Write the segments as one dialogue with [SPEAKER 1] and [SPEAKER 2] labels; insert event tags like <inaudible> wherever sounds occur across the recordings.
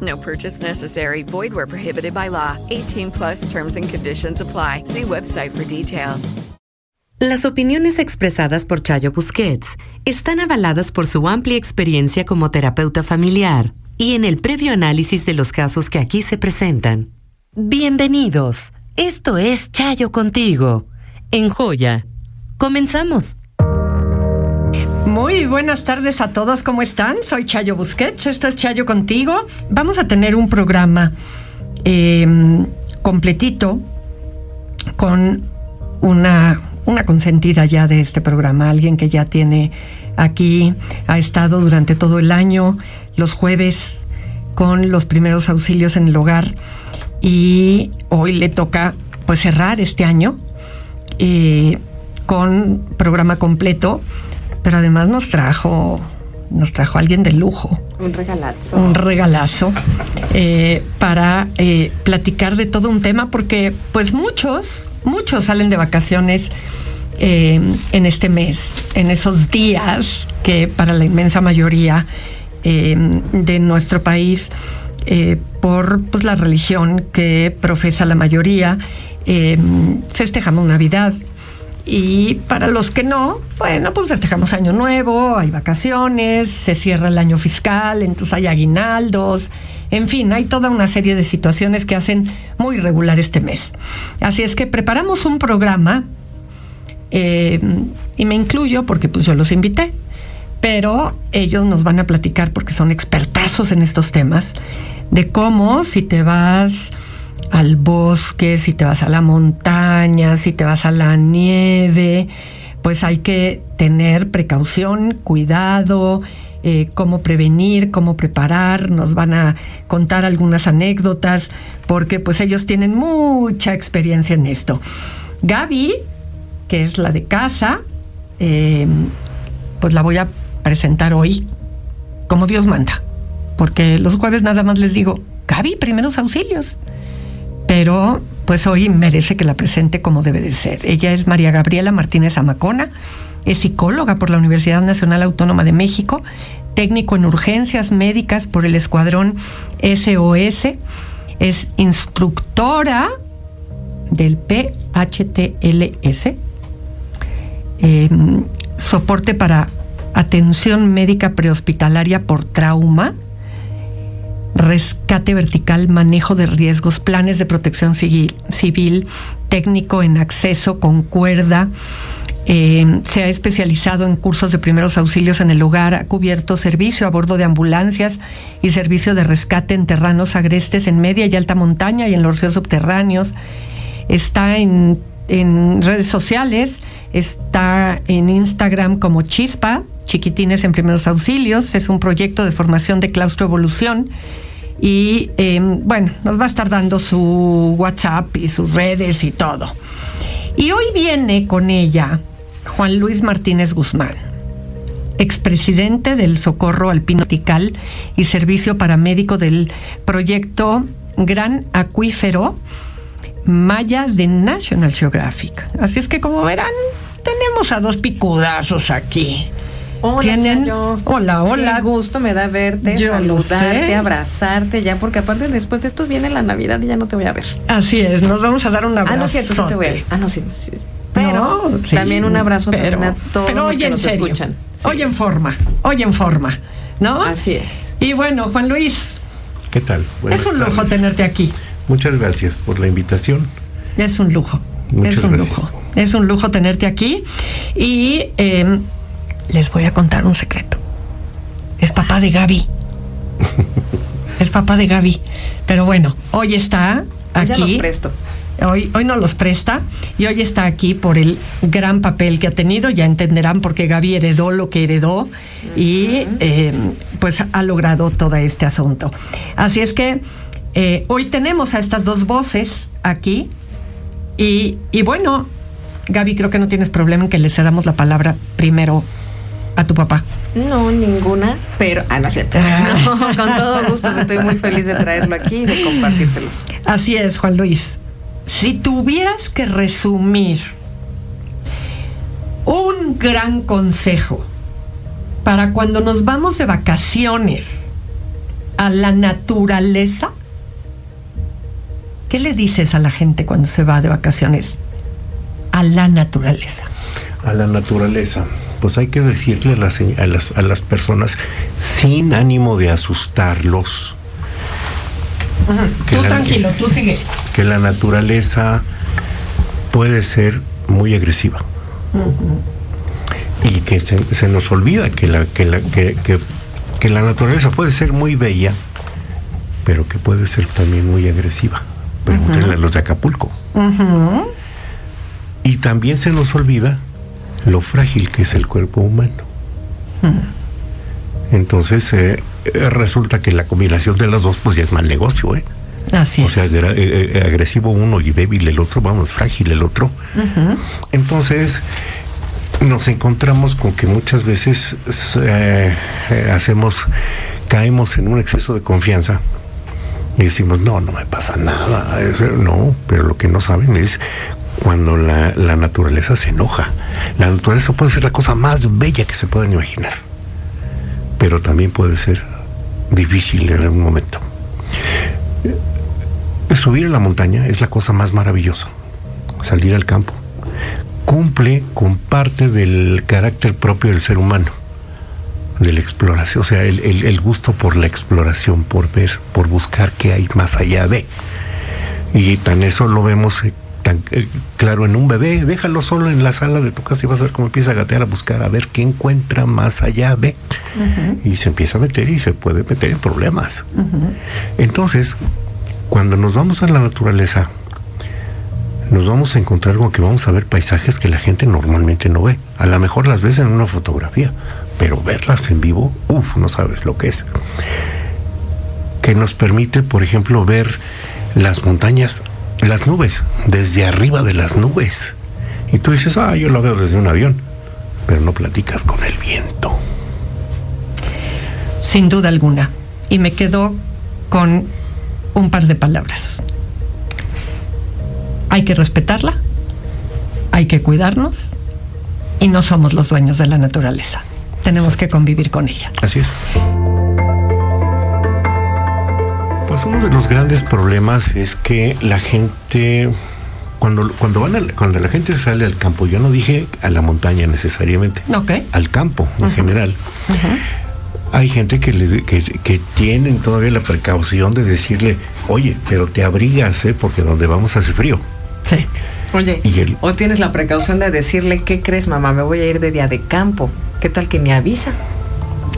[SPEAKER 1] No purchase necessary. Void where prohibited by law. 18 plus terms and conditions apply. See website for details.
[SPEAKER 2] Las opiniones expresadas por Chayo Busquets están avaladas por su amplia experiencia como terapeuta familiar y en el previo análisis de los casos que aquí se presentan. Bienvenidos. Esto es Chayo contigo. En Joya. Comenzamos.
[SPEAKER 3] Muy buenas tardes a todos, ¿cómo están? Soy Chayo Busquets, esto es Chayo contigo. Vamos a tener un programa eh, completito con una, una consentida ya de este programa, alguien que ya tiene aquí, ha estado durante todo el año, los jueves, con los primeros auxilios en el hogar y hoy le toca pues cerrar este año eh, con programa completo pero además nos trajo nos trajo alguien de lujo.
[SPEAKER 4] Un regalazo.
[SPEAKER 3] Un regalazo eh, para eh, platicar de todo un tema, porque pues muchos, muchos salen de vacaciones eh, en este mes, en esos días que para la inmensa mayoría de nuestro país, por pues, la religión que profesa la mayoría, festejamos Navidad, y para los que no, bueno, pues festejamos Año Nuevo, hay vacaciones, se cierra el año fiscal, entonces hay aguinaldos, en fin, hay toda una serie de situaciones que hacen muy regular este mes. Así es que preparamos un programa, eh, y me incluyo porque pues yo los invité, pero ellos nos van a platicar porque son expertazos en estos temas, de cómo si te vas al bosque, si te vas a la montaña, si te vas a la nieve, pues hay que tener precaución, cuidado, eh, cómo prevenir, cómo preparar, nos van a contar algunas anécdotas, porque pues ellos tienen mucha experiencia en esto. Gaby, que es la de casa, em, pues la voy a presentar hoy como Dios manda, porque los jueves nada más les digo, Gaby, primeros auxilios pero pues hoy merece que la presente como debe de ser. Ella es María Gabriela Martínez Amacona, es psicóloga por la Universidad Nacional Autónoma de México, técnico en urgencias médicas por el Escuadrón SOS, es instructora del PHTLS, em, soporte para atención médica prehospitalaria por trauma, rescate vertical, manejo de riesgos, planes de protección civil, técnico en acceso con cuerda. Eh, se ha especializado en cursos de primeros auxilios en el hogar, ha cubierto servicio a bordo de ambulancias y servicio de rescate en terranos agrestes en media y alta montaña y en los ríos subterráneos. Está en, en redes sociales, está en Instagram como Chispa, Chiquitines en Primeros Auxilios, es un proyecto de formación de claustro evolución y em, bueno, nos va a estar dando su WhatsApp y sus redes y todo. Y hoy viene con ella Juan Luis Martínez Guzmán, expresidente del Socorro Alpinotical y servicio paramédico del proyecto Gran Acuífero Maya de National Geographic. Así es que como verán, tenemos a dos picudazos aquí.
[SPEAKER 4] Hola,
[SPEAKER 3] Hola, hola.
[SPEAKER 4] Qué gusto me da verte, saludarte, abrazarte ya, porque aparte después de esto viene la Navidad y ya no te voy a ver.
[SPEAKER 3] Así es, nos vamos a dar un abrazo.
[SPEAKER 4] Ah, no, cierto, sí te voy a ver. Ah, no, sí, sí. Pero también un abrazo
[SPEAKER 3] pero,
[SPEAKER 4] a todos los que nos
[SPEAKER 3] serio,
[SPEAKER 4] escuchan.
[SPEAKER 3] Hoy en forma, hoy en forma, ¿no?
[SPEAKER 4] Así es.
[SPEAKER 3] Y bueno, Juan Luis.
[SPEAKER 5] ¿Qué tal?
[SPEAKER 3] Buenas es un lujo tenerte aquí.
[SPEAKER 5] Muchas gracias por la invitación.
[SPEAKER 3] Es un lujo.
[SPEAKER 5] Muchas
[SPEAKER 3] es un
[SPEAKER 5] gracias.
[SPEAKER 3] lujo. Es un lujo tenerte aquí. Y em, les voy a contar un secreto. Es papá de Gaby. <laughs> es papá de Gaby. Pero bueno, hoy está aquí. Ya
[SPEAKER 4] los presto.
[SPEAKER 3] Hoy, hoy no los presta y hoy está aquí por el gran papel que ha tenido. Ya entenderán por qué Gaby heredó lo que heredó y em, pues ha logrado todo este asunto. Así es que eh, hoy tenemos a estas dos voces aquí y, y bueno, Gaby, creo que no tienes problema en que le cedamos la palabra primero a tu papá.
[SPEAKER 4] No, ninguna, pero, ah, no es cierto. <laughs> con todo gusto, estoy muy feliz de traerlo aquí y de compartírselos.
[SPEAKER 3] Así es, Juan Luis. Si tuvieras que resumir un gran consejo para cuando nos vamos de vacaciones a la naturaleza, ¿qué le dices a la gente cuando se va de vacaciones a la naturaleza?
[SPEAKER 5] A la naturaleza. Pues hay que decirle a las, a las, a las personas sin ánimo de asustarlos.
[SPEAKER 3] tú tranquilo, tú sigue.
[SPEAKER 5] Que la naturaleza puede ser muy agresiva. Y que se, nos olvida que la, que, la, que, que la naturaleza puede ser muy bella, pero que puede ser también muy agresiva. Pregúntenle a los de Acapulco. Y también se nos olvida lo frágil que es el cuerpo humano. Entonces eh, eh, resulta que la combinación de las dos pues ya es mal negocio, ¿eh?
[SPEAKER 3] Así
[SPEAKER 5] o sea, eh, agresivo uno y débil el otro, vamos, frágil el otro. Entonces nos encontramos con que muchas veces hacemos, caemos en un exceso de confianza y decimos, no, no me pasa nada. No, pero lo que no saben es cuando la, naturaleza se enoja. La naturaleza puede ser la cosa más bella que se puedan imaginar, pero también puede ser difícil en algún momento. Subir a la montaña es la cosa más maravillosa, salir al campo. Cumple con parte del carácter propio del ser humano, de la exploración, o sea, el, el gusto por la exploración, por ver, por buscar qué hay más allá de. Y tan eso lo vemos eh, claro en un bebé, déjalo solo en la sala de tu casa y vas a ver cómo empieza a gatear a buscar, a ver qué encuentra más allá de. Y se empieza a meter y se puede meter en problemas. Entonces, cuando nos vamos a la naturaleza, nos vamos a encontrar con que vamos a ver paisajes que la gente normalmente no ve. A lo mejor las ves en una fotografía, pero verlas en vivo, uff, no sabes lo que es. Que nos permite, por ejemplo, ver las montañas las nubes, desde arriba de las nubes. Y tú dices, ah, yo lo veo desde un avión, pero no platicas con el viento.
[SPEAKER 3] Sin duda alguna. Y me quedo con un par de palabras. Hay que respetarla, hay que cuidarnos y no somos los dueños de la naturaleza. Tenemos que convivir con ella.
[SPEAKER 5] Así es. Pues uno de los grandes problemas es que la gente cuando, cuando van cuando la gente sale al campo, yo no dije a la montaña necesariamente, al campo en general. Hay gente que, le, que, que, tienen todavía la precaución de decirle, oye, pero te abrigas, ¿eh? porque donde vamos hace frío.
[SPEAKER 3] Sí.
[SPEAKER 4] Oye, o tienes la precaución de decirle, ¿qué crees, mamá? Me voy a ir de día de campo. ¿Qué tal que me avisa?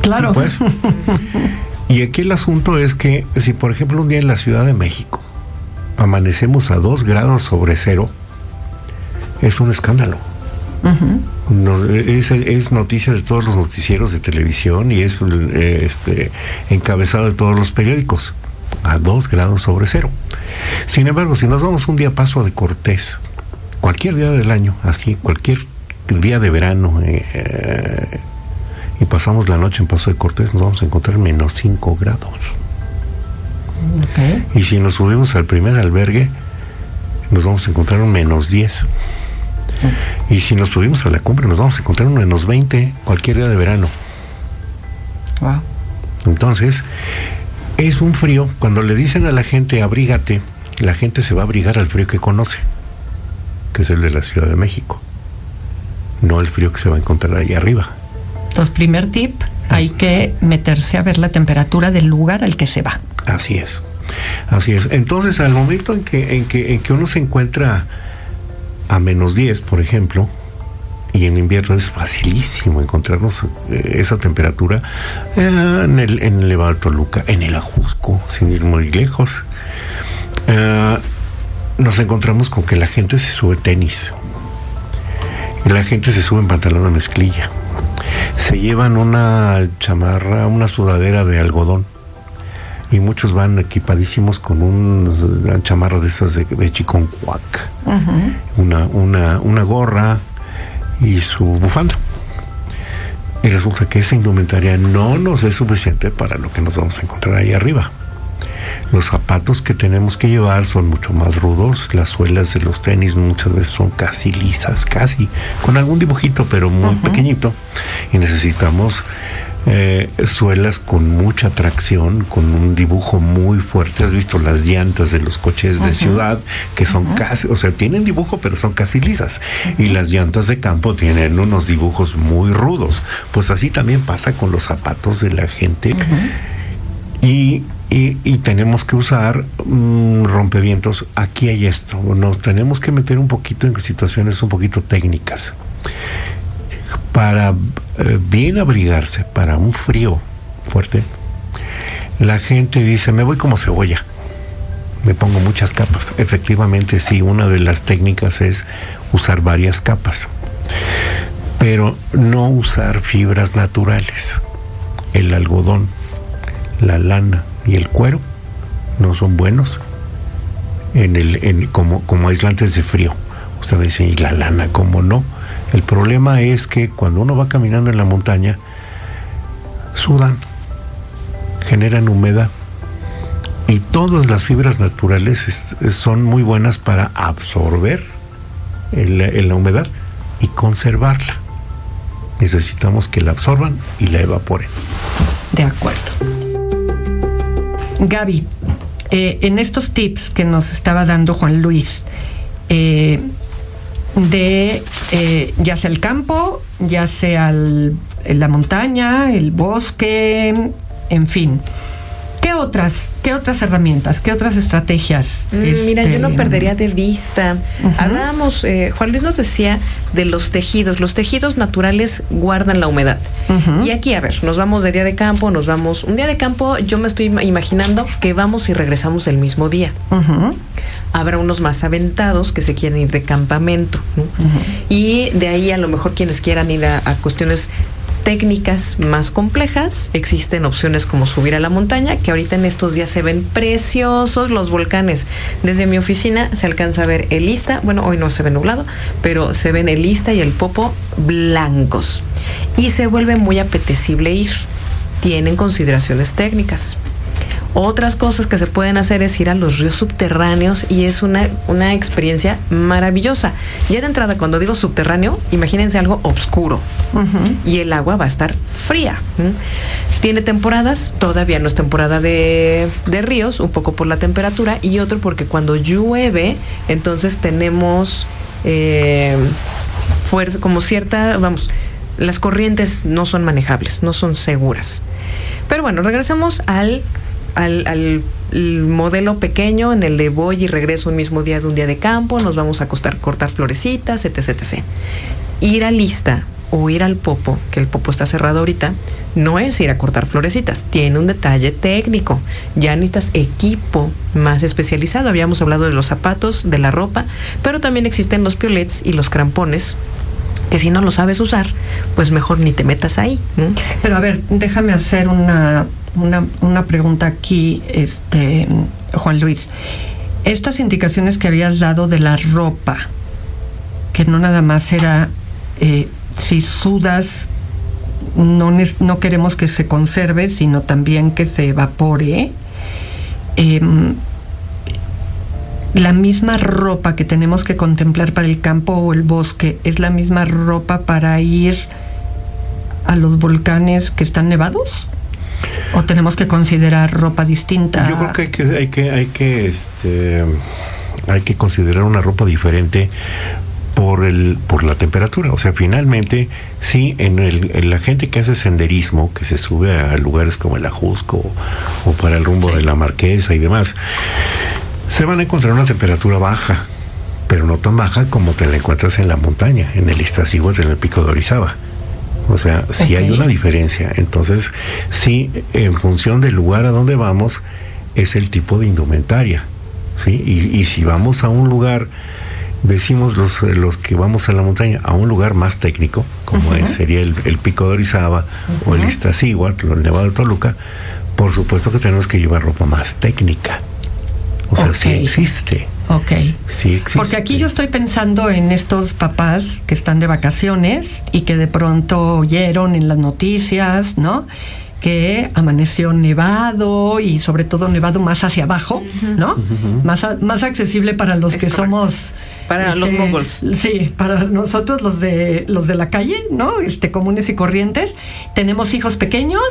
[SPEAKER 3] Claro.
[SPEAKER 5] pues. <laughs> Y aquí el asunto es que si por ejemplo un día en la Ciudad de México amanecemos a dos grados sobre cero, es un escándalo. es, noticia de todos los noticieros de televisión y es eh, este, encabezado de todos los periódicos a dos grados sobre cero. Sin embargo, si nos vamos un día paso de Cortés, cualquier día del año, así, cualquier día de verano, eh, y pasamos la noche en Paso de Cortés, nos vamos a encontrar menos 5 grados. Y si nos subimos al primer albergue, nos vamos a encontrar un menos 10. Y si nos subimos a la cumbre, nos vamos a encontrar un menos 20 cualquier día de verano. Entonces, es un frío. Cuando le dicen a la gente abrígate, la gente se va a abrigar al frío que conoce, que es el de la Ciudad de México, no el frío que se va a encontrar ahí arriba.
[SPEAKER 3] Entonces, primer tip, hay que meterse a ver la temperatura del lugar al que se va.
[SPEAKER 5] Así es. Así es. Entonces, al momento en que, en que, en que uno se encuentra a menos 10, por ejemplo, y en invierno es facilísimo encontrarnos eh, esa temperatura eh, en, el, en el Toluca, en el Ajusco, sin ir muy lejos. Eh, nos encontramos con que la gente se sube tenis, y la gente se sube en pantalón de mezclilla, se llevan una chamarra, una sudadera de algodón y muchos van equipadísimos con un, una chamarra de esas de, de chiconcuac, una, una, una gorra y su bufanda. Y resulta que esa indumentaria no nos es suficiente para lo que nos vamos a encontrar ahí arriba. Los zapatos que tenemos que llevar son mucho más rudos, las suelas de los tenis muchas veces son casi lisas, casi, con algún dibujito, pero muy pequeñito. Y necesitamos eh, suelas con mucha tracción, con un dibujo muy fuerte. Has visto las llantas de los coches de ciudad que son casi, o sea, tienen dibujo pero son casi lisas. Y las llantas de campo tienen unos dibujos muy rudos. Pues así también pasa con los zapatos de la gente. Y, y- tenemos que usar mm, rompevientos. Aquí hay esto. Nos tenemos que meter un poquito en situaciones un poquito técnicas. Para eh, bien abrigarse para un frío fuerte, la gente dice, me voy como cebolla. Me pongo muchas capas. Efectivamente, sí, una de las técnicas es usar varias capas. Pero no usar fibras naturales. El algodón, la lana y el cuero no son buenos en el, como, como aislantes de frío. Usted dice, ¿y la lana cómo no? El problema es que cuando uno va caminando en la montaña, sudan, generan humedad. Y todas las fibras naturales es- son muy buenas para absorber la humedad y conservarla. Necesitamos que la absorban y la evaporen.
[SPEAKER 3] De acuerdo. Gaby, eh, en estos tips que nos estaba dando Juan Luis, eh, de eh, ya sea el campo, ya sea el- la montaña, el bosque, en fin. ¿Qué otras, qué otras herramientas, qué otras estrategias?
[SPEAKER 4] Mm, Mira,
[SPEAKER 3] este,
[SPEAKER 4] yo no perdería de vista. Hablábamos, eh, Juan Luis nos decía de los tejidos. Los tejidos naturales guardan la humedad. Y aquí, a ver, nos vamos de día de campo, nos vamos. Un día de campo, yo me estoy ima- imaginando que vamos y regresamos el mismo día. Habrá unos más aventados que se quieren ir de campamento. ¿no? Y de ahí a lo mejor quienes quieran ir a, a cuestiones técnicas más complejas, existen opciones como subir a la montaña, que ahorita en estos días se ven preciosos los volcanes. Desde mi oficina se alcanza a ver el Ista, bueno, hoy no se ve nublado, pero se ven el Ista y el Popo blancos. Y se vuelve muy apetecible ir. Tienen consideraciones técnicas. Otras cosas que se pueden hacer es ir a los ríos subterráneos y es una, una experiencia maravillosa. Ya de entrada, cuando digo subterráneo, imagínense algo oscuro y el agua va a estar fría. Tiene temporadas, todavía no es temporada de, de ríos, un poco por la temperatura y otro porque cuando llueve, entonces tenemos eh, fuerza, como cierta, vamos, las corrientes no son manejables, no son seguras. Pero bueno, regresamos al, al, al- el modelo pequeño en el de voy y regreso un mismo día de un día de campo, nos vamos a acostar, cortar florecitas, etc, etc. Ir a lista o ir al popo, que el popo está cerrado ahorita, no es ir a cortar florecitas, tiene un detalle técnico. Ya necesitas equipo más especializado. Habíamos hablado de los zapatos, de la ropa, pero también existen los piolets y los crampones que si no lo sabes usar, pues mejor ni te metas ahí.
[SPEAKER 3] Pero a ver, déjame hacer una, una, una pregunta aquí, este, Juan Luis. Estas indicaciones que habías dado de la ropa, que no nada más era eh, si sudas, no, no queremos que se conserve, sino también que se evapore. Em, la misma ropa que tenemos que contemplar para el campo o el bosque es la misma ropa para ir a los volcanes que están nevados? ¿O tenemos que considerar ropa distinta?
[SPEAKER 5] Yo creo que hay que, hay que, hay que, este, hay que considerar una ropa diferente por el, por la temperatura. O sea, finalmente, sí, en, el, en la gente que hace senderismo, que se sube a lugares como el Ajusco o, para el rumbo de la Marquesa y demás, se van a encontrar una temperatura baja. pero no tan baja como te la encuentras en la montaña, en el Iztaccíhuatl, en el Pico de Orizaba. O sea, sí hay una diferencia. Entonces, sí, en función del lugar a donde vamos, es el tipo de indumentaria. ¿sí? Y, si vamos a un lugar, decimos los, los que vamos a la montaña, a un lugar más técnico, como sería el, Pico de Orizaba o el Iztaccíhuatl o el Nevado de Toluca, por supuesto que tenemos que llevar ropa más técnica. O sea, sí existe.
[SPEAKER 3] Ok.
[SPEAKER 5] Sí existe.
[SPEAKER 3] Porque aquí yo estoy pensando en estos papás que están de vacaciones y que de pronto oyeron en las noticias, ¿no? que amaneció nevado y sobre todo nevado más hacia abajo, ¿no? más, más accesible para los que somos
[SPEAKER 4] para los este, moguls.
[SPEAKER 3] Sí, para nosotros los de los de la calle, ¿no? Este comunes y corrientes, tenemos hijos pequeños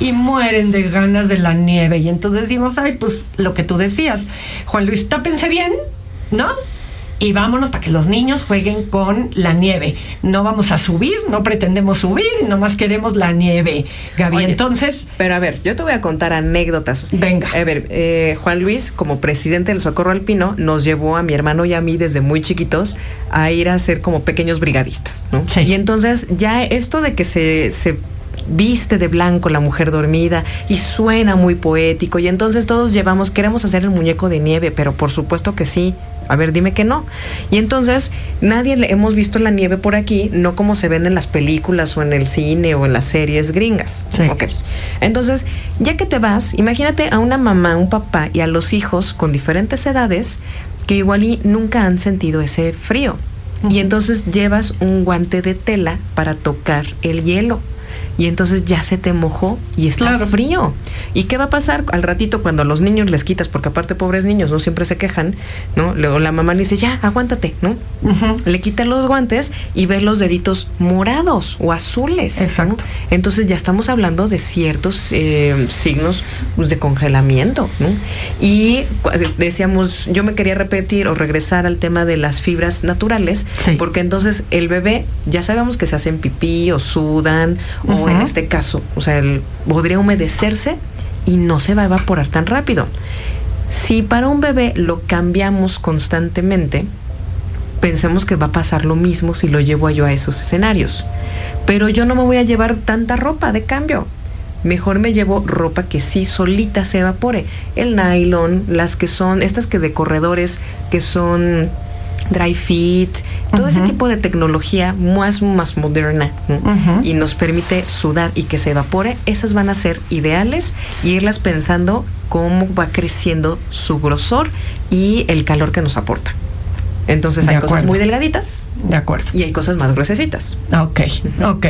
[SPEAKER 3] y mueren de ganas de la nieve. Y entonces decimos, ay, pues lo que tú decías, Juan Luis, tápense bien, ¿no? Y vámonos para que los niños jueguen con la nieve. No vamos a subir, no pretendemos subir, nomás queremos la nieve. Gaby, entonces.
[SPEAKER 4] Pero a ver, yo te voy a contar anécdotas.
[SPEAKER 3] Venga.
[SPEAKER 4] A ver, eh, Juan Luis, como presidente del Socorro Alpino, nos llevó a mi hermano y a mí desde muy chiquitos a ir a ser como pequeños brigadistas. ¿no? Sí. Y entonces, ya esto de que se, se viste de blanco la mujer dormida y suena muy poético y entonces todos llevamos, queremos hacer el muñeco de nieve, pero por supuesto que sí. A ver, dime que no. Y entonces, nadie le hemos visto la nieve por aquí, no como se ven en las películas o en el cine o en las series gringas.
[SPEAKER 3] Sí.
[SPEAKER 4] Entonces, ya que te vas, imagínate a una mamá, un papá y a los hijos con diferentes edades que igual y nunca han sentido ese frío. Y entonces llevas un guante de tela para tocar el hielo y entonces ya se te mojó y está frío. ¿Y qué va a pasar al ratito cuando a los niños les quitas? Porque aparte pobres niños no siempre se quejan, ¿no? Luego la mamá le dice, ya, aguántate, ¿no? Le quita los guantes y ve los deditos morados o azules.
[SPEAKER 3] Exacto.
[SPEAKER 4] Entonces ya estamos hablando de ciertos eh, signos pues, de congelamiento, ¿no? Y decíamos, yo me quería repetir o regresar al tema de las fibras naturales, porque entonces el bebé, ya sabemos que se hacen pipí o sudan o en este caso, o sea, podría humedecerse y no se va a evaporar tan rápido. Si para un bebé lo cambiamos constantemente, pensemos que va a pasar lo mismo si lo llevo yo a esos escenarios. Pero yo no me voy a llevar tanta ropa de cambio. Mejor me llevo ropa que sí solita se evapore. El nylon, las que son, estas que de corredores, que son dry fit, todo ese tipo de tecnología más, más moderna y nos permite sudar y que se evapore, esas van a ser ideales y irlas pensando cómo va creciendo su grosor y el calor que nos aporta. Entonces hay cosas muy delgaditas.
[SPEAKER 3] De acuerdo.
[SPEAKER 4] Y hay cosas más gruesecitas.
[SPEAKER 3] Ok, ok.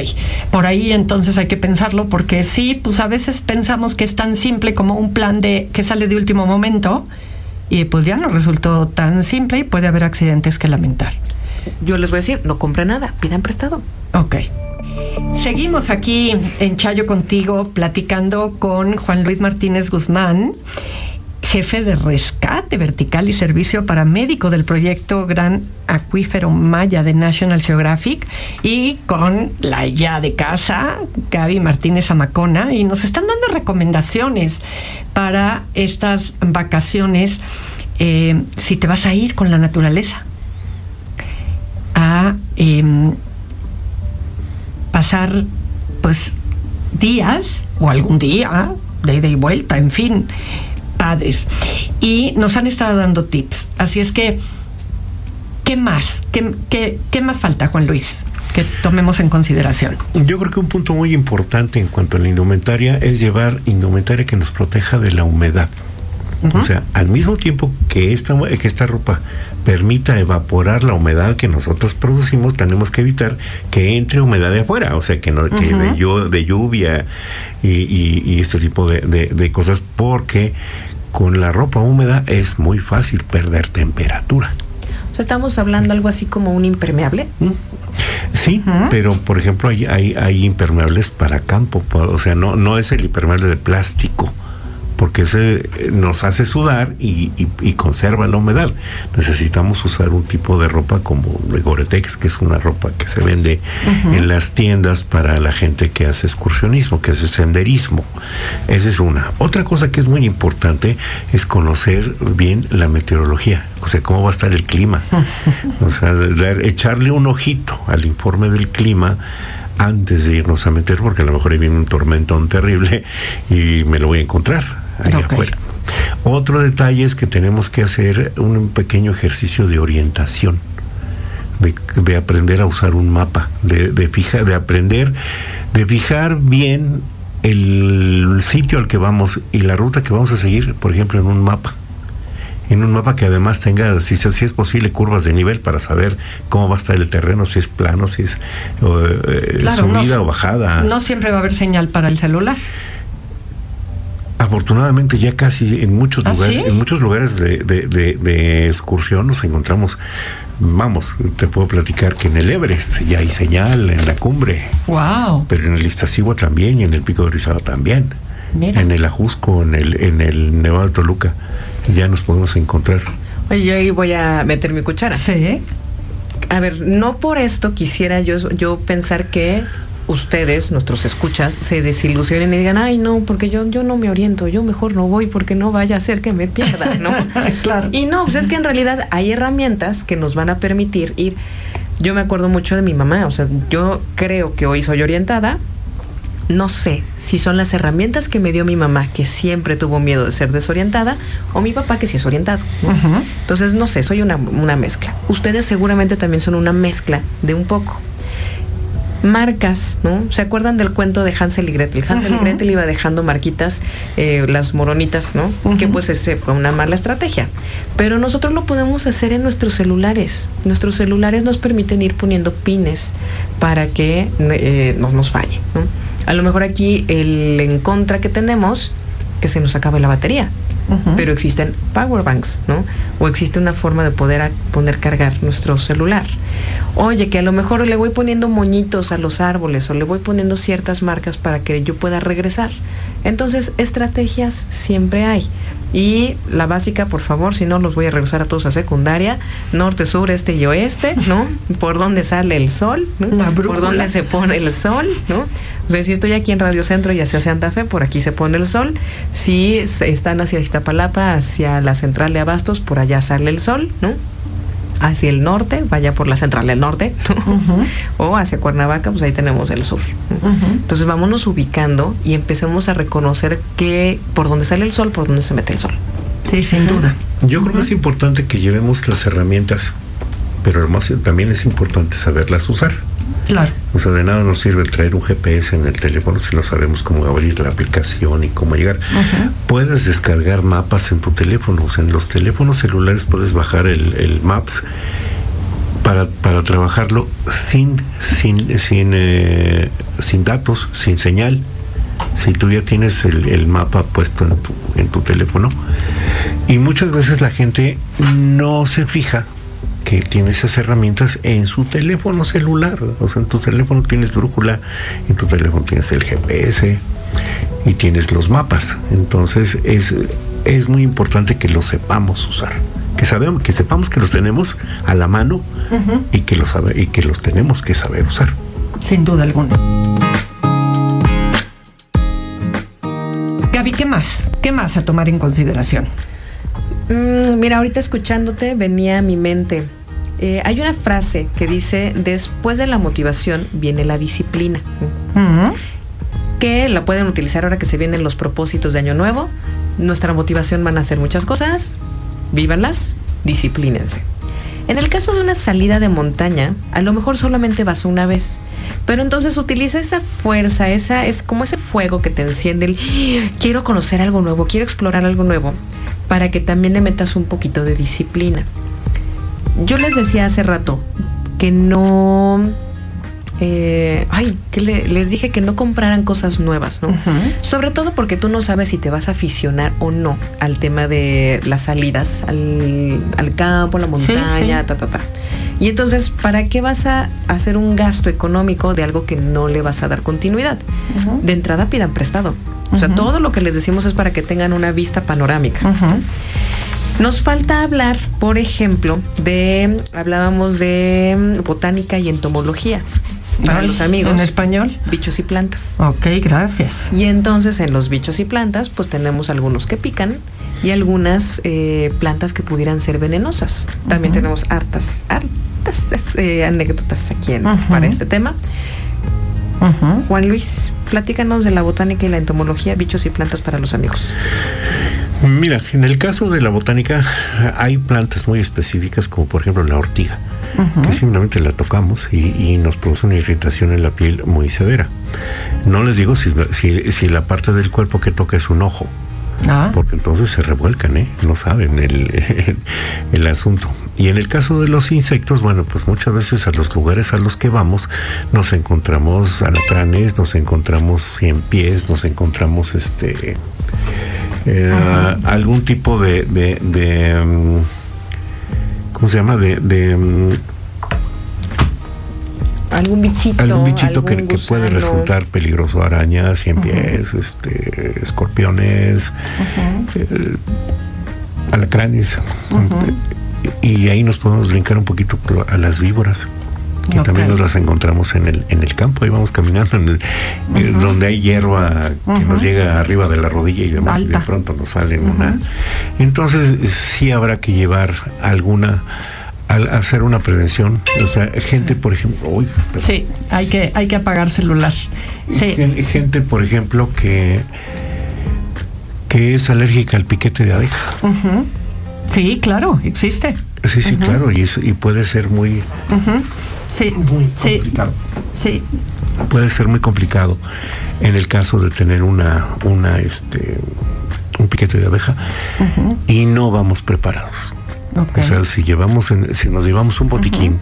[SPEAKER 3] Por ahí entonces hay que pensarlo porque sí, pues a veces pensamos que es tan simple como un plan de que sale de último momento y pues ya no resultó tan simple y puede haber accidentes que lamentar.
[SPEAKER 4] Yo les voy a decir, no compre nada, pidan prestado.
[SPEAKER 3] Ok. Seguimos aquí en Chayo contigo platicando con Juan Luis Martínez Guzmán, jefe de rescate vertical y servicio paramédico del proyecto Gran Acuífero Maya de National Geographic y con la ya de casa, Gaby Martínez Amacona, y nos están dando recomendaciones para estas vacaciones eh, si te vas a ir con la naturaleza a em, pasar pues días o algún día de ida y vuelta, en fin, padres. Y nos han estado dando tips. Así es que, ¿qué más? ¿Qué, qué, qué más falta, Juan Luis? que tomemos en consideración?
[SPEAKER 5] Yo creo que un punto muy importante en cuanto a la indumentaria es llevar indumentaria que nos proteja de la humedad. O sea, al mismo tiempo que esta, que esta ropa permita evaporar la humedad que nosotros producimos, tenemos que evitar que entre humedad de afuera, o sea, que, no, que de, lluvia y, este tipo de, cosas, porque con la ropa húmeda es muy fácil perder temperatura.
[SPEAKER 4] O sea, estamos hablando algo así como un impermeable.
[SPEAKER 5] Mm. Sí, pero por ejemplo hay, hay, hay impermeables para campo, o sea, no, no es el impermeable de plástico porque ese eh, nos hace sudar y, conserva la humedad. Necesitamos usar un tipo de ropa como de Gore-Tex, que es una ropa que se vende en las tiendas para la gente que hace excursionismo, que hace senderismo. Esa es una. Otra cosa que es muy importante es conocer bien la meteorología, o sea, cómo va a estar el clima. <laughs> O sea, echarle un ojito al informe del clima antes de irnos a meter, porque a lo mejor ahí viene un tormentón terrible y me lo voy a encontrar ahí afuera. Otro detalle es que tenemos que hacer un pequeño ejercicio de orientación, de, aprender a usar un mapa, de, de, de aprender, de fijar bien el sitio al que vamos y la ruta que vamos a seguir, por ejemplo, en un mapa en un mapa que además tenga, si, si, es posible, curvas de nivel para saber cómo va a estar el terreno, si es plano, si es eh, subida o bajada.
[SPEAKER 3] No siempre va a haber señal para el celular.
[SPEAKER 5] Afortunadamente ya casi en muchos ¿Ah, lugares, en muchos lugares de, de, excursión nos encontramos vamos, te puedo platicar que en el Everest ya hay señal en la cumbre.
[SPEAKER 3] Wow.
[SPEAKER 5] Pero en el Iztaccíhuatl también y en el Pico de Orizaba también. Mira. En el Ajusco, en el en el Nevado de Toluca ya nos podemos encontrar.
[SPEAKER 4] Oye, yo ahí voy a meter mi cuchara.
[SPEAKER 3] Sí.
[SPEAKER 4] A ver, no por esto quisiera yo, yo pensar que ustedes, nuestros escuchas, se desilusionen y digan, ay, no, porque yo, yo no me oriento, yo mejor no voy porque no vaya a ser que me pierda, ¿no? <laughs>
[SPEAKER 3] claro.
[SPEAKER 4] Y no, pues es que en realidad hay herramientas que nos van a permitir ir. Yo me acuerdo mucho de mi mamá, o sea, yo creo que hoy soy orientada, no sé si son las herramientas que me dio mi mamá, que siempre tuvo miedo de ser desorientada, o mi papá, que sí es orientado. Entonces, no sé, soy una, mezcla. Ustedes seguramente también son una mezcla de un poco marcas, ¿no? ¿Se acuerdan del cuento de Hansel y Gretel? Hansel y Gretel iba dejando marquitas, eh, las moronitas, ¿no? Que pues ese fue una mala estrategia. Pero nosotros lo podemos hacer en nuestros celulares. Nuestros celulares nos permiten ir poniendo pines para que eh, no nos falle, ¿no? A lo mejor aquí el en contra que tenemos, que se nos acabe la batería. Pero existen power banks, ¿no? O existe una forma de poder poner cargar nuestro celular. Oye, que a lo mejor le voy poniendo moñitos a los árboles o le voy poniendo ciertas marcas para que yo pueda regresar. Entonces, estrategias siempre hay. Y la básica, por favor, si no los voy a regresar a todos a secundaria, norte, sur, este y oeste, ¿no? <laughs> Por dónde sale el sol, Por dónde se pone el sol, ¿no? O sea, si estoy aquí en Radio Centro y hacia Santa Fe, por aquí se pone el sol. Si están hacia Iztapalapa, hacia la central de Abastos, por allá sale el sol, ¿no? Hacia el norte, vaya por la central del norte, o hacia Cuernavaca, pues ahí tenemos el sur. Entonces vámonos ubicando y empecemos a reconocer que por dónde sale el sol, por dónde se mete el sol.
[SPEAKER 3] Sí, sin duda.
[SPEAKER 5] Yo creo que es importante que llevemos las herramientas, pero además también es importante saberlas usar.
[SPEAKER 3] Claro.
[SPEAKER 5] O sea, de nada nos sirve traer un GPS en el teléfono si no sabemos cómo abrir la aplicación y cómo llegar. Puedes descargar mapas en tu teléfono. O sea, en los teléfonos celulares puedes bajar el, Maps para, para, trabajarlo sin, sin, sin, eh, sin datos, sin señal. Si tú ya tienes el, el, mapa puesto en tu, en tu teléfono. Y muchas veces la gente no se fija que tiene esas herramientas en su teléfono celular. O sea, en tu teléfono tienes brújula, en tu teléfono tienes el GPS y tienes los mapas. Entonces es, es muy importante que los sepamos usar. Que, sabemos, que sepamos que los tenemos a la mano y, que los, y que los tenemos que saber usar.
[SPEAKER 3] Sin duda alguna. Gaby, ¿qué más? ¿Qué más a tomar en consideración?
[SPEAKER 4] Mm, mira, ahorita escuchándote venía a mi mente. Eh, hay una frase que dice, después de la motivación viene la disciplina. Que la pueden utilizar ahora que se vienen los propósitos de Año Nuevo. Nuestra motivación van a hacer muchas cosas. Vívanlas, disciplínense. En el caso de una salida de montaña, a lo mejor solamente vas una vez, pero entonces utiliza esa fuerza, esa es como ese fuego que te enciende el quiero conocer algo nuevo, quiero explorar algo nuevo para que también le metas un poquito de disciplina. Yo les decía hace rato que no... Eh, ay, que les dije que no compraran cosas nuevas, ¿no? Sobre todo porque tú no sabes si te vas a aficionar o no al tema de las salidas al, campo, la montaña, ta, ta, ta. Y entonces, ¿para qué vas a hacer un gasto económico de algo que no le vas a dar continuidad? De entrada pidan prestado. O sea, todo lo que les decimos es para que tengan una vista panorámica. Nos falta hablar, por ejemplo, de, hablábamos de botánica y entomología para
[SPEAKER 3] Ay,
[SPEAKER 4] los amigos.
[SPEAKER 3] ¿En español?
[SPEAKER 4] Bichos y plantas.
[SPEAKER 3] Ok, gracias.
[SPEAKER 4] Y entonces en los bichos y plantas, pues tenemos algunos que pican y algunas eh, plantas que pudieran ser venenosas. También tenemos hartas, hartas eh, anécdotas aquí en- para este tema. Juan Luis, platícanos de la botánica y la entomología, bichos y plantas para los amigos.
[SPEAKER 5] Mira, en el caso de la botánica hay plantas muy específicas como por ejemplo la ortiga, que simplemente la tocamos y, y nos produce una irritación en la piel muy severa. No les digo si, si- si la parte del cuerpo que toca es un ojo,
[SPEAKER 3] Ah,
[SPEAKER 5] porque entonces se revuelcan, ¿eh? no saben el, <laughs> el asunto. Y en el caso de los insectos, bueno, pues muchas veces a los lugares a los que vamos nos encontramos alacranes, nos encontramos cien pies, nos encontramos este eh, algún tipo de, de, de, mm, ¿cómo se llama? De, de, mm,
[SPEAKER 4] Algún bichito.
[SPEAKER 5] algún bichito que,
[SPEAKER 4] algún
[SPEAKER 5] que puede resultar peligroso, arañas, cien pies, este, escorpiones, eh, alacranes. Y ahí nos podemos brincar un poquito a las víboras. Que también nos las encontramos en el, en el campo, ahí vamos caminando, en el- eh, donde hay hierba que nos llega arriba de la rodilla y demás, y de pronto nos salen una. Entonces, sí habrá que llevar alguna, al hacer una prevención. O sea, gente, por ejemplo, uy,
[SPEAKER 3] sí, hay que, hay que apagar celular. Sí.
[SPEAKER 5] Gen- Gente, por ejemplo, que, que es alérgica al piquete de abeja.
[SPEAKER 3] Sí, claro, existe.
[SPEAKER 5] Sí, sí, claro, y, es- y puede ser muy,
[SPEAKER 3] Sí,
[SPEAKER 5] muy
[SPEAKER 3] sí,
[SPEAKER 5] complicado.
[SPEAKER 3] sí.
[SPEAKER 5] Puede ser muy complicado en el caso de tener una, una, este, un piquete de abeja y no vamos preparados. O sea, si llevamos, en- si nos llevamos un botiquín,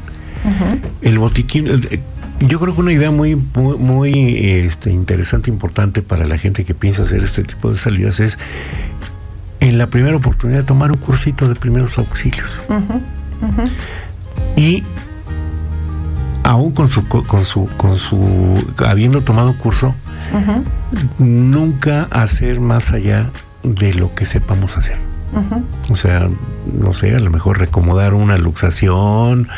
[SPEAKER 5] el botiquín, eh, yo creo que una idea muy, muy, muy, este, interesante, importante para la gente que piensa hacer este tipo de salidas es en la primera oportunidad tomar un cursito de primeros auxilios. Y aún con su, co- con su, con su, habiendo tomado curso, nunca hacer más allá de lo que sepamos hacer. O sea, no sé, a lo mejor recomodar una luxación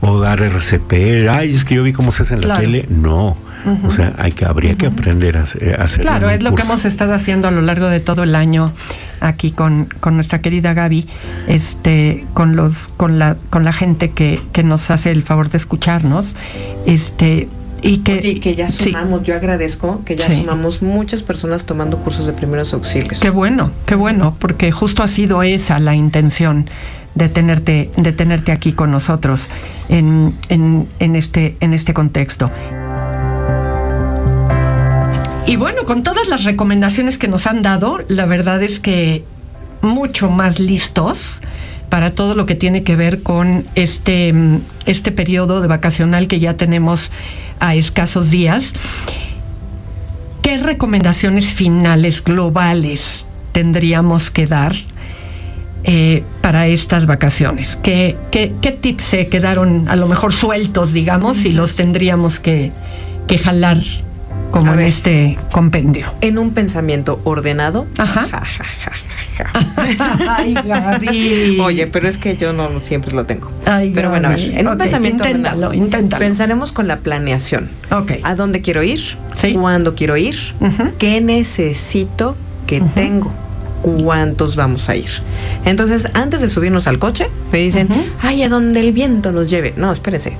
[SPEAKER 5] o dar RCP. Ay, es que yo vi cómo se hace en la
[SPEAKER 3] Claro.
[SPEAKER 5] tele. No. O sea, hay que, habría que aprender a, hacer- a hacer
[SPEAKER 3] Claro, es lo que hemos estado haciendo a lo largo de todo el año aquí con, con nuestra querida Gaby, este, con los, con la, con la gente que, que nos hace el favor de escucharnos, este, y que,
[SPEAKER 4] Y que ya
[SPEAKER 3] sí,
[SPEAKER 4] sumamos, yo agradezco que ya
[SPEAKER 3] Sí.
[SPEAKER 4] sumamos muchas personas tomando cursos de primeros auxilios.
[SPEAKER 3] Qué bueno, qué bueno, porque justo ha sido esa la intención de tenerte, de tenerte aquí con nosotros en, en, en este, en este contexto. Y bueno, con todas las recomendaciones que nos han dado, la verdad es que mucho más listos para todo lo que tiene que ver con este, mm, este periodo de vacacional que ya tenemos a escasos días. ¿Qué recomendaciones finales globales tendríamos que dar eh, para estas vacaciones? ¿Qué, tips se quedaron a lo mejor sueltos, digamos, y los tendríamos que jalar como
[SPEAKER 4] A
[SPEAKER 3] en
[SPEAKER 4] ver.
[SPEAKER 3] este compendio?
[SPEAKER 4] En un pensamiento ordenado.
[SPEAKER 3] Ajá.
[SPEAKER 4] Ja, ja, ja. <laughs>
[SPEAKER 3] Ay, Gaby.
[SPEAKER 4] Oye, pero es que yo no siempre lo tengo.
[SPEAKER 3] Ay,
[SPEAKER 4] pero bueno, a ver, en un pensamiento
[SPEAKER 3] inténtalo,
[SPEAKER 4] ordenado.
[SPEAKER 3] inténtalo.
[SPEAKER 4] Pensaremos con la planeación.
[SPEAKER 3] Ok.
[SPEAKER 4] ¿A dónde quiero ir?
[SPEAKER 3] Sí.
[SPEAKER 4] ¿Cuándo quiero ir? ¿Qué necesito que tengo? ¿Cuántos vamos a ir? Entonces, antes de subirnos al coche, me dicen, ay, a donde el viento nos lleve. No, espérense.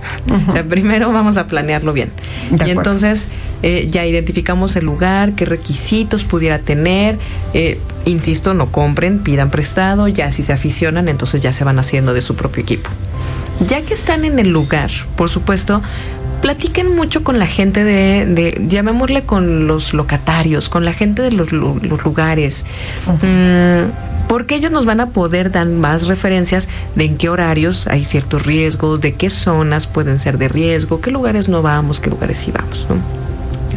[SPEAKER 4] O sea, primero vamos a planearlo bien.
[SPEAKER 3] De
[SPEAKER 4] y
[SPEAKER 3] acuerdo.
[SPEAKER 4] entonces eh, ya identificamos el lugar, qué requisitos pudiera tener. Eh, insisto, no compren, pidan prestado. Ya si se aficionan, entonces ya se van haciendo de su propio equipo. Ya que están en el lugar, por supuesto, platiquen mucho con la gente de, de llamémosle con los locatarios, con la gente de los, lu- los lugares. Mm, porque ellos nos van a poder dar más referencias de en qué horarios hay ciertos riesgos, de qué zonas pueden ser de riesgo, qué lugares no vamos, qué lugares sí vamos, ¿no?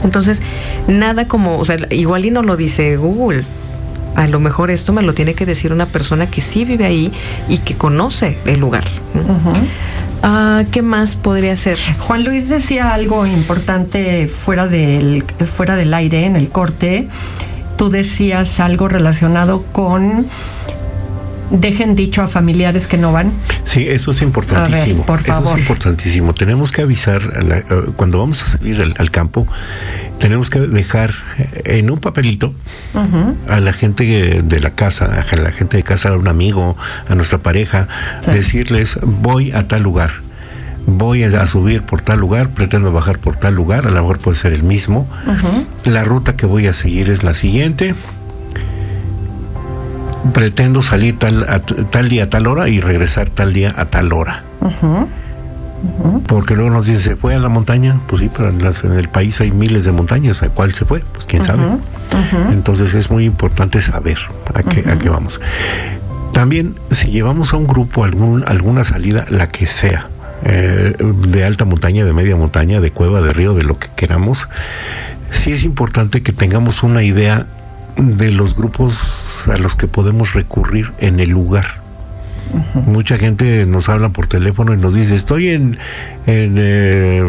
[SPEAKER 4] Entonces, nada como, o sea, igual y no lo dice Google. A lo mejor esto me lo tiene que decir una persona que sí vive ahí y que conoce el lugar. ¿no? Ah, ¿Qué más podría ser?
[SPEAKER 3] Juan Luis decía algo importante fuera del, fuera del aire, en el corte. Tú decías algo relacionado con dejen dicho a familiares que no van.
[SPEAKER 5] Sí, eso es importantísimo.
[SPEAKER 3] por favor.
[SPEAKER 5] Eso es importantísimo. Tenemos que avisar eh, cuando vamos a salir al, campo, tenemos que dejar en un papelito a la gente de la casa, a la gente de casa, a un amigo, a nuestra pareja, decirles voy a tal lugar. Voy a subir por tal lugar, pretendo bajar por tal lugar, a lo mejor puede ser el mismo. La ruta que voy a seguir es la siguiente pretendo salir tal, tal día a tal hora y regresar tal día a tal hora. Porque luego nos dicen, ¿se fue a la montaña? Pues sí, pero en, el país hay miles de montañas. ¿A cuál se fue? Pues quién sabe. Entonces es muy importante saber a qué, a qué vamos. También, si llevamos a un grupo algún, alguna salida, la que sea, eh, de alta montaña, de media montaña, de cueva, de río, de lo que queramos, sí es importante que tengamos una idea de los grupos a los que podemos recurrir en el lugar. Mucha gente nos habla por teléfono y nos dice, estoy en, en, eh,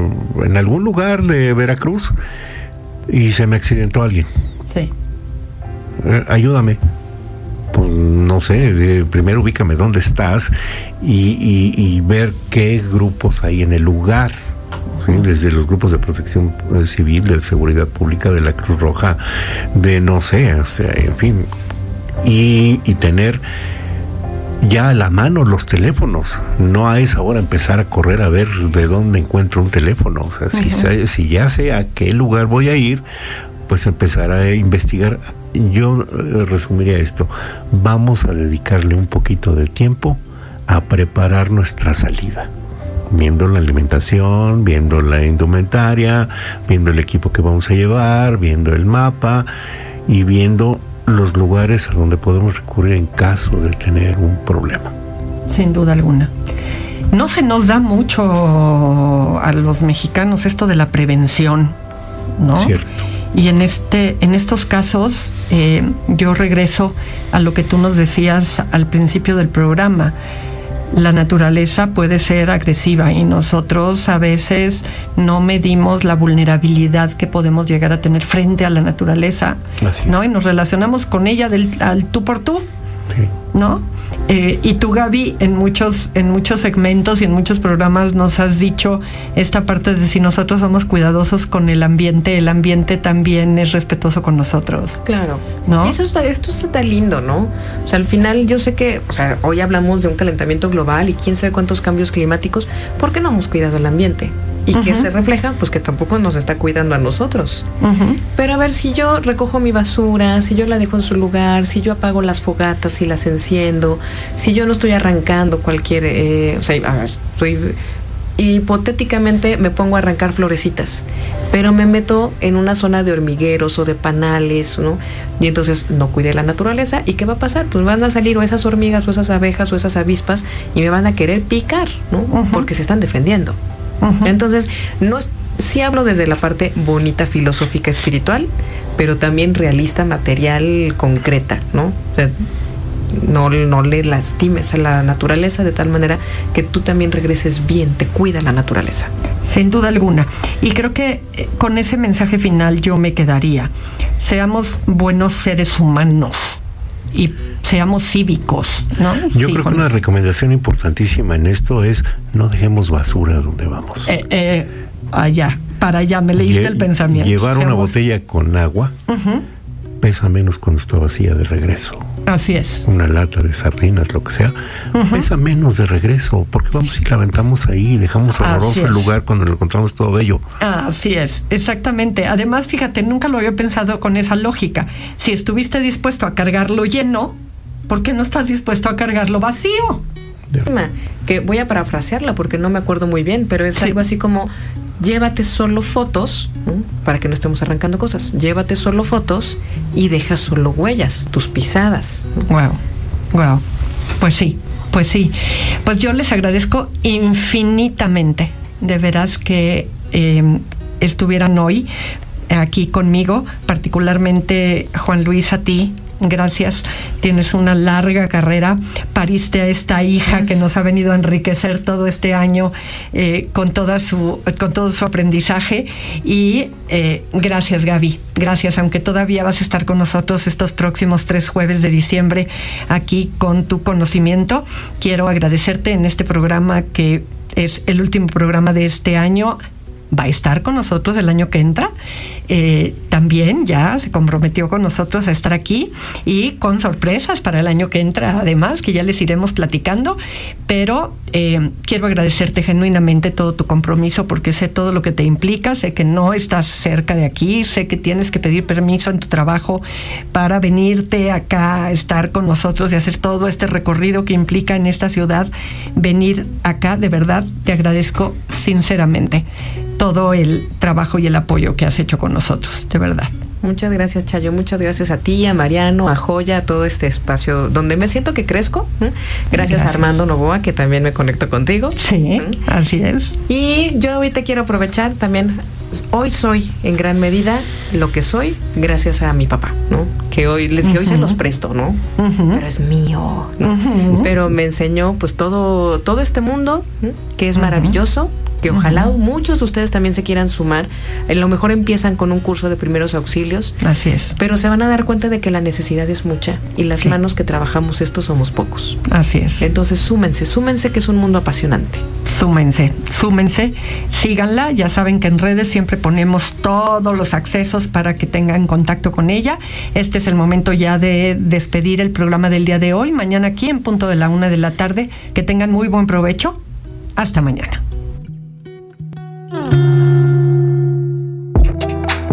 [SPEAKER 5] en, algún lugar de Veracruz y se me accidentó alguien.
[SPEAKER 3] Sí.
[SPEAKER 5] Eh, ayúdame. Pues no sé, primero ubícame dónde estás y, y ver qué grupos hay en el lugar desde los grupos de protección eh, civil, de seguridad pública, de la Cruz Roja, de no sé, o sea, en fin, y, tener ya a la mano los teléfonos, no a esa hora empezar a correr a ver de dónde encuentro un teléfono, o sea, si, si ya sé a qué lugar voy a ir, pues empezar a investigar. Yo eh, resumiría esto, vamos a dedicarle un poquito de tiempo a preparar nuestra salida. Viendo la alimentación, viendo la indumentaria, viendo el equipo que vamos a llevar, viendo el mapa y viendo los lugares a donde podemos recurrir en caso de tener un problema.
[SPEAKER 3] Sin duda alguna. No se nos da mucho a los mexicanos esto de la prevención, ¿no?
[SPEAKER 5] Cierto.
[SPEAKER 3] Y en este, en estos casos, eh, yo regreso a lo que tú nos decías al principio del programa la naturaleza puede ser agresiva y nosotros a veces no medimos la vulnerabilidad que podemos llegar a tener frente a la naturaleza, ¿no? Y nos relacionamos con ella del, al tú por tú, ¿no? Eh, y tú, Gaby, en muchos, en muchos segmentos y en muchos programas nos has dicho esta parte de si nosotros somos cuidadosos con el ambiente, el ambiente también es respetuoso con nosotros.
[SPEAKER 4] Claro. ¿No? Eso está, esto está lindo, ¿no? O sea, al final yo sé que, o sea, hoy hablamos de un calentamiento global y quién sabe cuántos cambios climáticos. ¿Por qué no hemos cuidado el ambiente? ¿Y que se refleja? Pues que tampoco nos está cuidando a nosotros. Pero a ver, si yo recojo mi basura, si yo la dejo en su lugar, si yo apago las fogatas y las enciendo, si yo no estoy arrancando cualquier, eh, o sea, a ver, estoy hipotéticamente me pongo a arrancar florecitas, pero me meto en una zona de hormigueros o de panales, ¿no? Y entonces no cuide la naturaleza. ¿Y qué va a pasar? Pues van a salir o esas hormigas o esas abejas o esas avispas y me van a querer picar, ¿no? Porque se están defendiendo. Entonces, no sí hablo desde la parte bonita, filosófica, espiritual, pero también realista, material, concreta, ¿no? no, no le lastimes a la naturaleza de tal manera que tú también regreses bien, te cuida la naturaleza.
[SPEAKER 3] Sin duda alguna. Y creo que eh, con ese mensaje final yo me quedaría. Seamos buenos seres humanos y seamos cívicos, ¿no?
[SPEAKER 5] Yo creo que una recomendación importantísima en esto es no dejemos basura donde vamos.
[SPEAKER 3] Eh, eh, allá, para allá, me leíste el pensamiento.
[SPEAKER 5] Llevar una botella con agua pesa menos cuando está vacía de regreso.
[SPEAKER 3] Así es.
[SPEAKER 5] Una lata de sardinas, lo que sea, pesa menos de regreso, porque vamos y la aventamos ahí, dejamos horroroso el lugar cuando lo encontramos todo bello.
[SPEAKER 3] Así es, exactamente. Además, fíjate, nunca lo había pensado con esa lógica. Si estuviste dispuesto a cargarlo lleno, ¿por qué no estás dispuesto a cargarlo vacío?
[SPEAKER 4] Que voy a parafrasearla porque no me acuerdo muy bien, pero es algo así como llévate solo fotos, para que no estemos arrancando cosas, llévate solo fotos y deja solo huellas, tus pisadas.
[SPEAKER 3] Wow, wow. Pues sí, pues sí. Pues yo les agradezco infinitamente, de veras que eh, estuvieran hoy aquí conmigo, particularmente Juan Luis a ti, gracias. Tienes una larga carrera. Pariste a esta hija que nos ha venido a enriquecer todo este año eh, con, toda su, con todo su aprendizaje. Y eh, gracias, Gaby. Gracias, aunque todavía vas a estar con nosotros estos próximos tres jueves de diciembre aquí con tu conocimiento. Quiero agradecerte en este programa que es el último programa de este año va a estar con nosotros el año que entra. Eh, también ya se comprometió con nosotros a estar aquí y con sorpresas para el año que entra, además, que ya les iremos platicando. Pero eh, quiero agradecerte genuinamente todo tu compromiso porque sé todo lo que te implica, sé que no estás cerca de aquí, sé que tienes que pedir permiso en tu trabajo para venirte acá a estar con nosotros y hacer todo este recorrido que implica en esta ciudad. Venir acá, de verdad, te agradezco sinceramente todo el trabajo y el apoyo que has hecho con nosotros, de verdad.
[SPEAKER 4] Muchas gracias, Chayo. Muchas gracias a ti, a Mariano, a Joya, a todo este espacio donde me siento que crezco. Gracias, a Armando Novoa, que también me conecto contigo.
[SPEAKER 3] Sí, así es.
[SPEAKER 4] Y yo ahorita quiero aprovechar también. Hoy soy en gran medida lo que soy gracias a mi papá, ¿no? Que hoy les que hoy se los presto, ¿no? Pero es mío, ¿no? Pero me enseñó pues todo todo este mundo que es maravilloso, que ojalá muchos de ustedes también se quieran sumar. A lo mejor empiezan con un curso de primeros auxilios.
[SPEAKER 3] Así es.
[SPEAKER 4] Pero se van a dar cuenta de que la necesidad es mucha y las manos que trabajamos esto somos pocos.
[SPEAKER 3] Así es.
[SPEAKER 4] Entonces súmense, súmense que es un mundo apasionante.
[SPEAKER 3] Súmense, súmense, síganla. Ya saben que en redes siempre ponemos todos los accesos para que tengan contacto con ella. Este es el momento ya de despedir el programa del día de hoy. Mañana aquí en punto de la una de la tarde. Que tengan muy buen provecho. Hasta mañana.